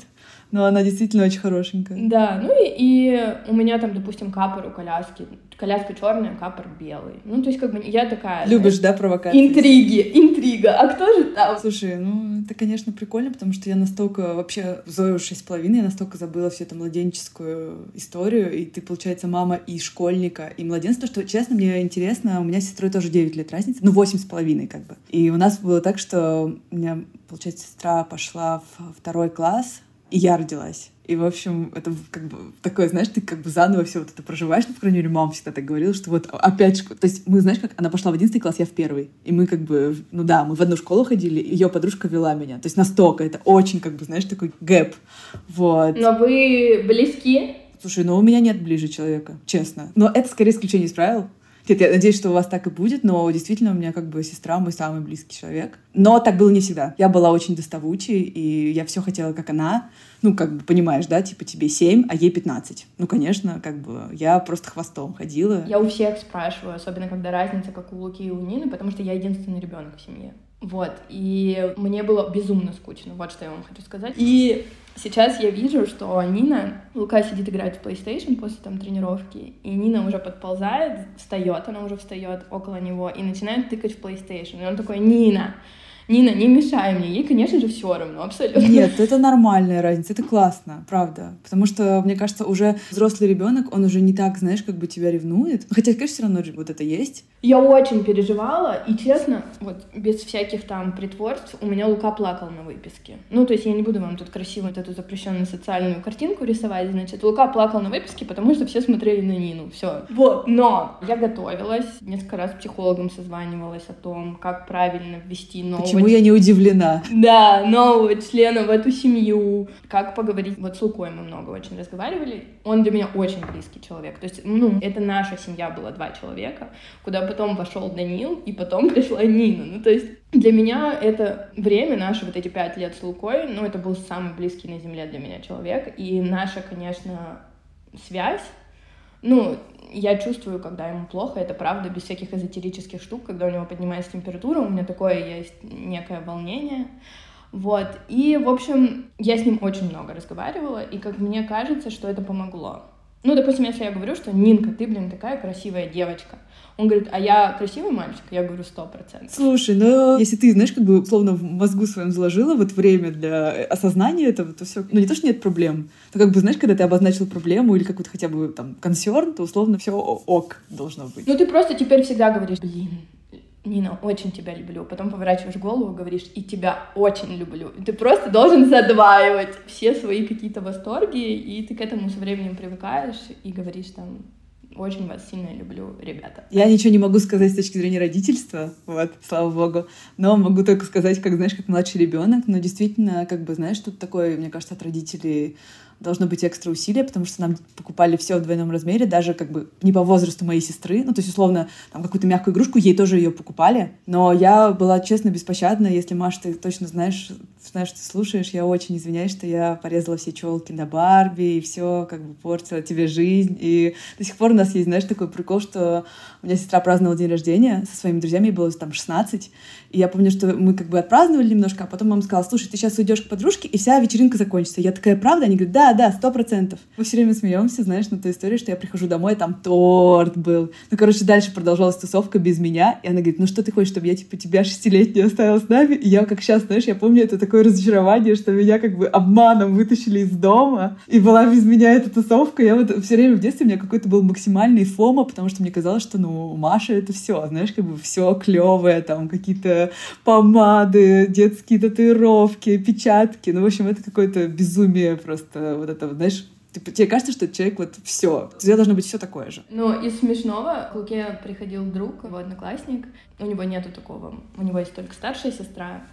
Но она действительно очень хорошенькая. Да, ну и, и у меня там, допустим, капор у коляски. Коляска черная, капор белый. Ну, то есть, как бы я такая... Любишь, знаешь, да, провокации? Интриги, интрига. А кто же там? Слушай, ну, это, конечно, прикольно, потому что я настолько вообще... Зою шесть с половиной, я настолько забыла всю эту младенческую историю. И ты, получается, мама и школьника, и младенца. Что, честно, мне интересно, у меня с сестрой тоже 9 лет разница. Ну, восемь с половиной, как бы. И у нас было так, что у меня, получается, сестра пошла в второй класс, и я родилась. И, в общем, это как бы такое, знаешь, ты как бы заново все вот это проживаешь. Ну, по крайней мере, мама всегда так говорила, что вот опять... То есть мы, знаешь, как она пошла в одиннадцатый класс, я в первый. И мы как бы, ну да, мы в одну школу ходили, ее подружка вела меня. То есть настолько, это очень как бы, знаешь, такой гэп. Вот. Но вы близки? Слушай, ну у меня нет ближе человека, честно. Но это скорее исключение из правил. Нет, я надеюсь, что у вас так и будет, но действительно у меня как бы сестра мой самый близкий человек. Но так было не всегда. Я была очень доставучей, и я все хотела, как она. Ну, как бы, понимаешь, да, типа тебе 7, а ей 15. Ну, конечно, как бы я просто хвостом ходила. Я у всех спрашиваю, особенно когда разница, как у Луки и у Нины, потому что я единственный ребенок в семье. Вот, и мне было безумно скучно, вот что я вам хочу сказать. И сейчас я вижу, что Нина, Лука сидит играть в PlayStation после там тренировки, и Нина уже подползает, встает, она уже встает около него и начинает тыкать в PlayStation. И он такой, Нина, Нина, не мешай мне. Ей, конечно же, все равно, абсолютно. Нет, это нормальная разница, это классно, правда. Потому что, мне кажется, уже взрослый ребенок, он уже не так, знаешь, как бы тебя ревнует. Хотя, конечно, все равно вот это есть. Я очень переживала, и честно, вот без всяких там притворств, у меня Лука плакал на выписке. Ну, то есть я не буду вам тут красиво вот эту запрещенную социальную картинку рисовать, значит, Лука плакал на выписке, потому что все смотрели на Нину, все. Вот, но я готовилась, несколько раз с психологом созванивалась о том, как правильно ввести нового... Почему я не удивлена? Да, нового члена в эту семью, как поговорить. Вот с Лукой мы много очень разговаривали, он для меня очень близкий человек, то есть, ну, это наша семья была два человека, куда потом вошел Данил, и потом пришла Нина. Ну, то есть для меня это время, наши вот эти пять лет с Лукой, ну, это был самый близкий на земле для меня человек. И наша, конечно, связь, ну, я чувствую, когда ему плохо, это правда, без всяких эзотерических штук, когда у него поднимается температура, у меня такое есть некое волнение. Вот, и, в общем, я с ним очень много разговаривала, и, как мне кажется, что это помогло. Ну, допустим, если я говорю, что Нинка, ты, блин, такая красивая девочка. Он говорит, а я красивый мальчик? Я говорю, сто процентов. Слушай, ну, если ты, знаешь, как бы, условно, в мозгу своем заложила вот время для осознания этого, то все, ну, не то, что нет проблем, то как бы, знаешь, когда ты обозначил проблему или какую-то хотя бы, там, консерн, то, условно, все ок должно быть. Ну, ты просто теперь всегда говоришь, блин, Нина, очень тебя люблю. Потом поворачиваешь голову, говоришь, и тебя очень люблю. И ты просто должен задваивать все свои какие-то восторги, и ты к этому со временем привыкаешь и говоришь там, очень вас сильно люблю, ребята. Я ничего не могу сказать с точки зрения родительства, вот, слава богу, но могу только сказать, как, знаешь, как младший ребенок, но действительно, как бы, знаешь, тут такое, мне кажется, от родителей должно быть экстра усилия, потому что нам покупали все в двойном размере, даже как бы не по возрасту моей сестры. Ну, то есть, условно, там какую-то мягкую игрушку, ей тоже ее покупали. Но я была, честно, беспощадна. Если, Маш, ты точно знаешь, знаешь, ты слушаешь, я очень извиняюсь, что я порезала все челки на Барби и все как бы портила тебе жизнь. И до сих пор у нас есть, знаешь, такой прикол, что у меня сестра праздновала день рождения со своими друзьями, ей было там 16. И я помню, что мы как бы отпраздновали немножко, а потом мама сказала, слушай, ты сейчас уйдешь к подружке, и вся вечеринка закончится. Я такая, правда? Они говорят, да, да, сто процентов. Мы все время смеемся, знаешь, на той истории, что я прихожу домой, там торт был. Ну, короче, дальше продолжалась тусовка без меня. И она говорит, ну что ты хочешь, чтобы я, типа, тебя шестилетнюю оставила с нами? И я как сейчас, знаешь, я помню это такое разочарование, что меня как бы обманом вытащили из дома. И была без меня эта тусовка. Я вот все время в детстве у меня какой-то был максимальный фома, потому что мне казалось, что, ну, Маша это все, знаешь, как бы все клевое, там какие-то помады, детские татуировки, печатки. Ну, в общем, это какое-то безумие просто вот это, знаешь, Типа, тебе кажется, что человек вот все, у тебя должно быть все такое же. Ну, из смешного, к Луке приходил друг, его одноклассник, у него нету такого, у него есть только старшая сестра,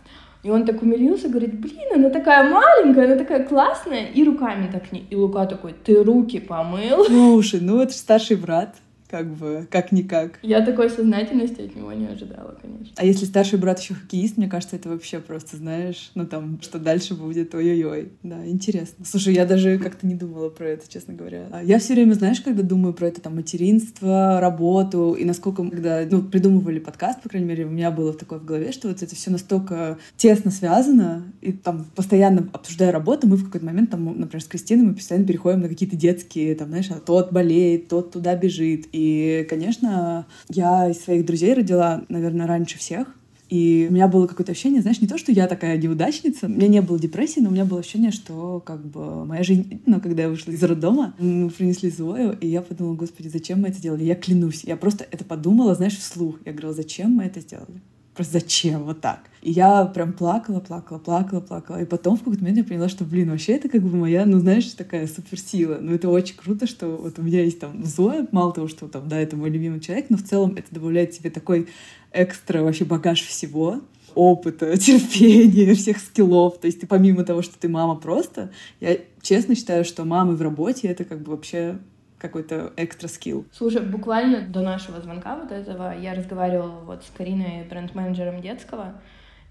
и он так умилился, говорит, блин, она такая маленькая, она такая классная, и руками так не... И Лука такой, ты руки помыл? Слушай, ну это старший брат как бы, как-никак. Я такой сознательности от него не ожидала, конечно. А если старший брат еще хоккеист, мне кажется, это вообще просто, знаешь, ну там, что дальше будет, ой-ой-ой. Да, интересно. Слушай, я даже как-то не думала про это, честно говоря. А я все время, знаешь, когда думаю про это, там, материнство, работу, и насколько, когда, ну, придумывали подкаст, по крайней мере, у меня было такое в голове, что вот это все настолько тесно связано, и там, постоянно обсуждая работу, мы в какой-то момент, там, например, с Кристиной, мы постоянно переходим на какие-то детские, там, знаешь, а тот болеет, тот туда бежит, и, конечно, я из своих друзей родила, наверное, раньше всех. И у меня было какое-то ощущение, знаешь, не то, что я такая неудачница, у меня не было депрессии, но у меня было ощущение, что как бы моя жизнь, ну, когда я вышла из роддома, мы принесли Зою, и я подумала, господи, зачем мы это делали? Я клянусь, я просто это подумала, знаешь, вслух. Я говорила, зачем мы это сделали? Просто зачем? Вот так. И я прям плакала, плакала, плакала, плакала. И потом в какой-то момент я поняла, что, блин, вообще это как бы моя, ну, знаешь, такая суперсила. Ну, это очень круто, что вот у меня есть там Зоя, мало того, что там, да, это мой любимый человек, но в целом это добавляет тебе такой экстра вообще багаж всего опыта, терпения, всех скиллов. То есть ты помимо того, что ты мама просто, я честно считаю, что мамы в работе — это как бы вообще какой-то экстра скилл. Слушай, буквально до нашего звонка вот этого я разговаривала вот с Кариной, бренд-менеджером детского,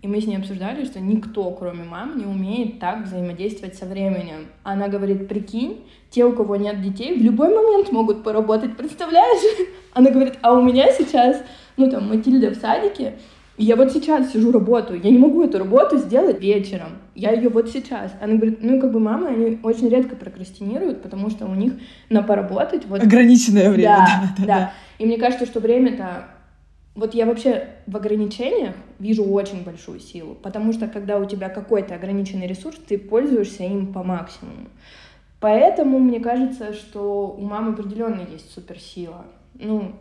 и мы с ней обсуждали, что никто, кроме мам, не умеет так взаимодействовать со временем. Она говорит, прикинь, те, у кого нет детей, в любой момент могут поработать, представляешь? Она говорит, а у меня сейчас, ну там, Матильда в садике, я вот сейчас сижу, работаю. Я не могу эту работу сделать вечером. Я ее вот сейчас. Она говорит, ну, как бы мамы, они очень редко прокрастинируют, потому что у них на поработать... Вот... Ограниченное время. Да, да, да. да. И мне кажется, что время-то... Вот я вообще в ограничениях вижу очень большую силу, потому что когда у тебя какой-то ограниченный ресурс, ты пользуешься им по максимуму. Поэтому мне кажется, что у мамы определенно есть суперсила. Ну,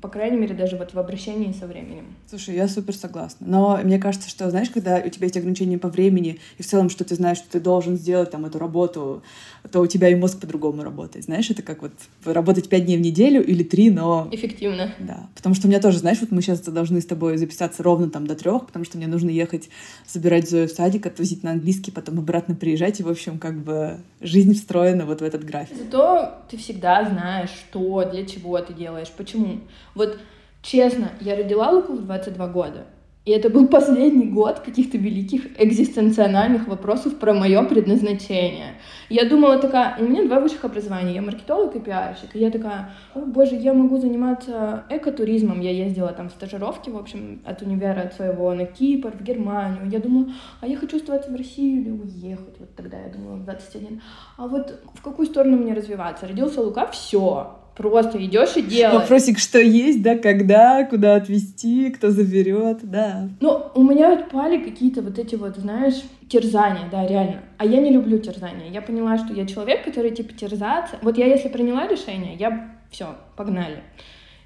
по крайней мере, даже вот в обращении со временем. Слушай, я супер согласна. Но мне кажется, что, знаешь, когда у тебя есть ограничения по времени, и в целом, что ты знаешь, что ты должен сделать там эту работу, то у тебя и мозг по-другому работает. Знаешь, это как вот работать пять дней в неделю или три, но... Эффективно. Да. Потому что у меня тоже, знаешь, вот мы сейчас должны с тобой записаться ровно там до трех, потому что мне нужно ехать забирать Зою в садик, отвозить на английский, потом обратно приезжать, и, в общем, как бы жизнь встроена вот в этот график. Зато ты всегда знаешь, что, для чего ты делаешь, почему. Вот честно, я родила Луку в 22 года. И это был последний год каких-то великих экзистенциональных вопросов про мое предназначение. Я думала такая, у меня два высших образования, я маркетолог и пиарщик. И я такая, о боже, я могу заниматься экотуризмом. Я ездила там в стажировки, в общем, от универа от своего на Кипр, в Германию. Я думала, а я хочу оставаться в России или уехать. Вот тогда я думала, 21. А вот в какую сторону мне развиваться? Родился Лука, все Просто идешь и делаешь. Вопросик, что есть, да, когда, куда отвезти, кто заберет, да. Ну, у меня отпали какие-то вот эти вот, знаешь, терзания, да, реально. А я не люблю терзания. Я поняла, что я человек, который, типа, терзаться. Вот я, если приняла решение, я все, погнали.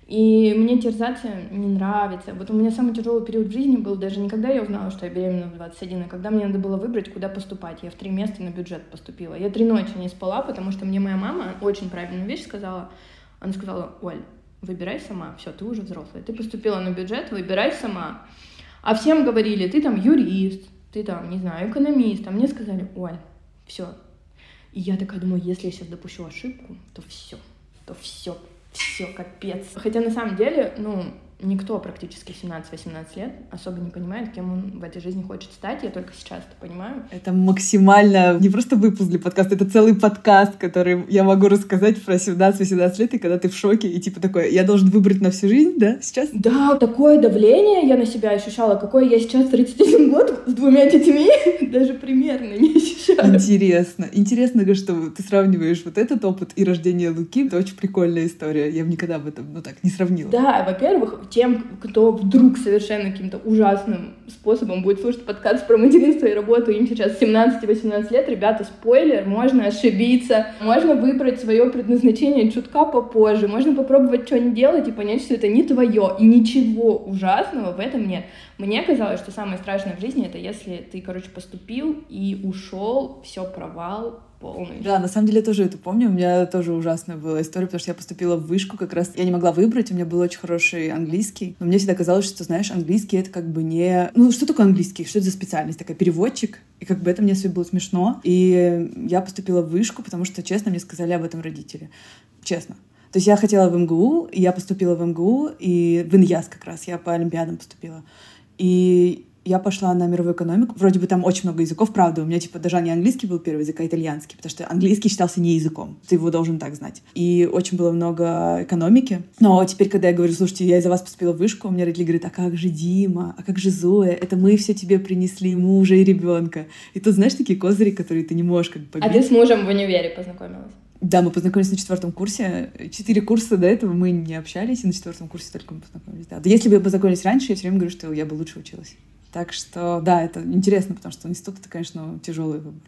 И мне терзаться не нравится. Вот у меня самый тяжелый период в жизни был даже не когда я узнала, что я беременна в 21, а когда мне надо было выбрать, куда поступать. Я в три места на бюджет поступила. Я три ночи не спала, потому что мне моя мама очень правильную вещь сказала — она сказала, Оль, выбирай сама, все, ты уже взрослая, ты поступила на бюджет, выбирай сама. А всем говорили, ты там юрист, ты там, не знаю, экономист, а мне сказали, Оль, все. И я такая думаю, если я сейчас допущу ошибку, то все, то все, все, капец. Хотя на самом деле, ну, никто практически 17-18 лет особо не понимает, кем он в этой жизни хочет стать. Я только сейчас это понимаю. Это максимально не просто выпуск для подкаста, это целый подкаст, который я могу рассказать про 17-18 лет, и когда ты в шоке, и типа такое, я должен выбрать на всю жизнь, да, сейчас? Да, такое давление я на себя ощущала, какой я сейчас 31 год с двумя детьми, даже примерно не ощущаю. Интересно. Интересно, что ты сравниваешь вот этот опыт и рождение Луки. Это очень прикольная история. Я бы никогда об этом, ну так, не сравнила. Да, во-первых, тем, кто вдруг совершенно каким-то ужасным способом будет слушать подкаст про материнство и работу, им сейчас 17-18 лет, ребята, спойлер, можно ошибиться, можно выбрать свое предназначение чутка попозже, можно попробовать что-нибудь делать и понять, что это не твое, и ничего ужасного в этом нет. Мне казалось, что самое страшное в жизни это если ты, короче, поступил и ушел, все провал, полный. Да, на самом деле я тоже это помню. У меня тоже ужасная была история, потому что я поступила в вышку как раз. Я не могла выбрать, у меня был очень хороший английский. Но мне всегда казалось, что, знаешь, английский — это как бы не... Ну, что такое английский? Что это за специальность? Такая переводчик? И как бы это мне все было смешно. И я поступила в вышку, потому что, честно, мне сказали об этом родители. Честно. То есть я хотела в МГУ, я поступила в МГУ, и в ИНЯС как раз, я по Олимпиадам поступила. И я пошла на мировую экономику. Вроде бы там очень много языков, правда. У меня, типа, даже не английский был первый язык, а итальянский, потому что английский считался не языком. Ты его должен так знать. И очень было много экономики. Но теперь, когда я говорю, слушайте, я из-за вас поступила в вышку, у меня родители говорят, а как же Дима? А как же Зоя? Это мы все тебе принесли, мужа и ребенка. И тут, знаешь, такие козыри, которые ты не можешь как бы побить. А ты с мужем в универе познакомилась? Да, мы познакомились на четвертом курсе. Четыре курса до этого мы не общались, и на четвертом курсе только мы познакомились. Да. да если бы познакомились раньше, я все время говорю, что я бы лучше училась. Так что, да, это интересно, потому что институт — это, конечно, тяжелый выбор.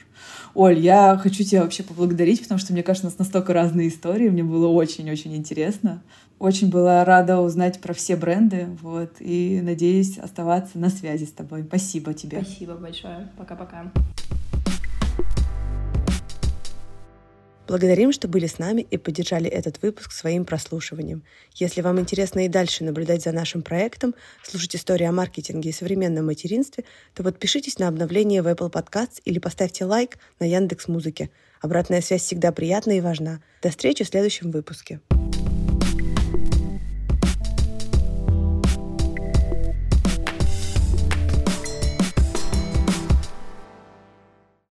Оль, я хочу тебя вообще поблагодарить, потому что, мне кажется, у нас настолько разные истории. Мне было очень-очень интересно. Очень была рада узнать про все бренды, вот, и надеюсь оставаться на связи с тобой. Спасибо тебе. Спасибо большое. Пока-пока. Благодарим, что были с нами и поддержали этот выпуск своим прослушиванием. Если вам интересно и дальше наблюдать за нашим проектом, слушать истории о маркетинге и современном материнстве, то подпишитесь на обновление в Apple Podcasts или поставьте лайк на Яндекс Музыке. Обратная связь всегда приятна и важна. До встречи в следующем выпуске.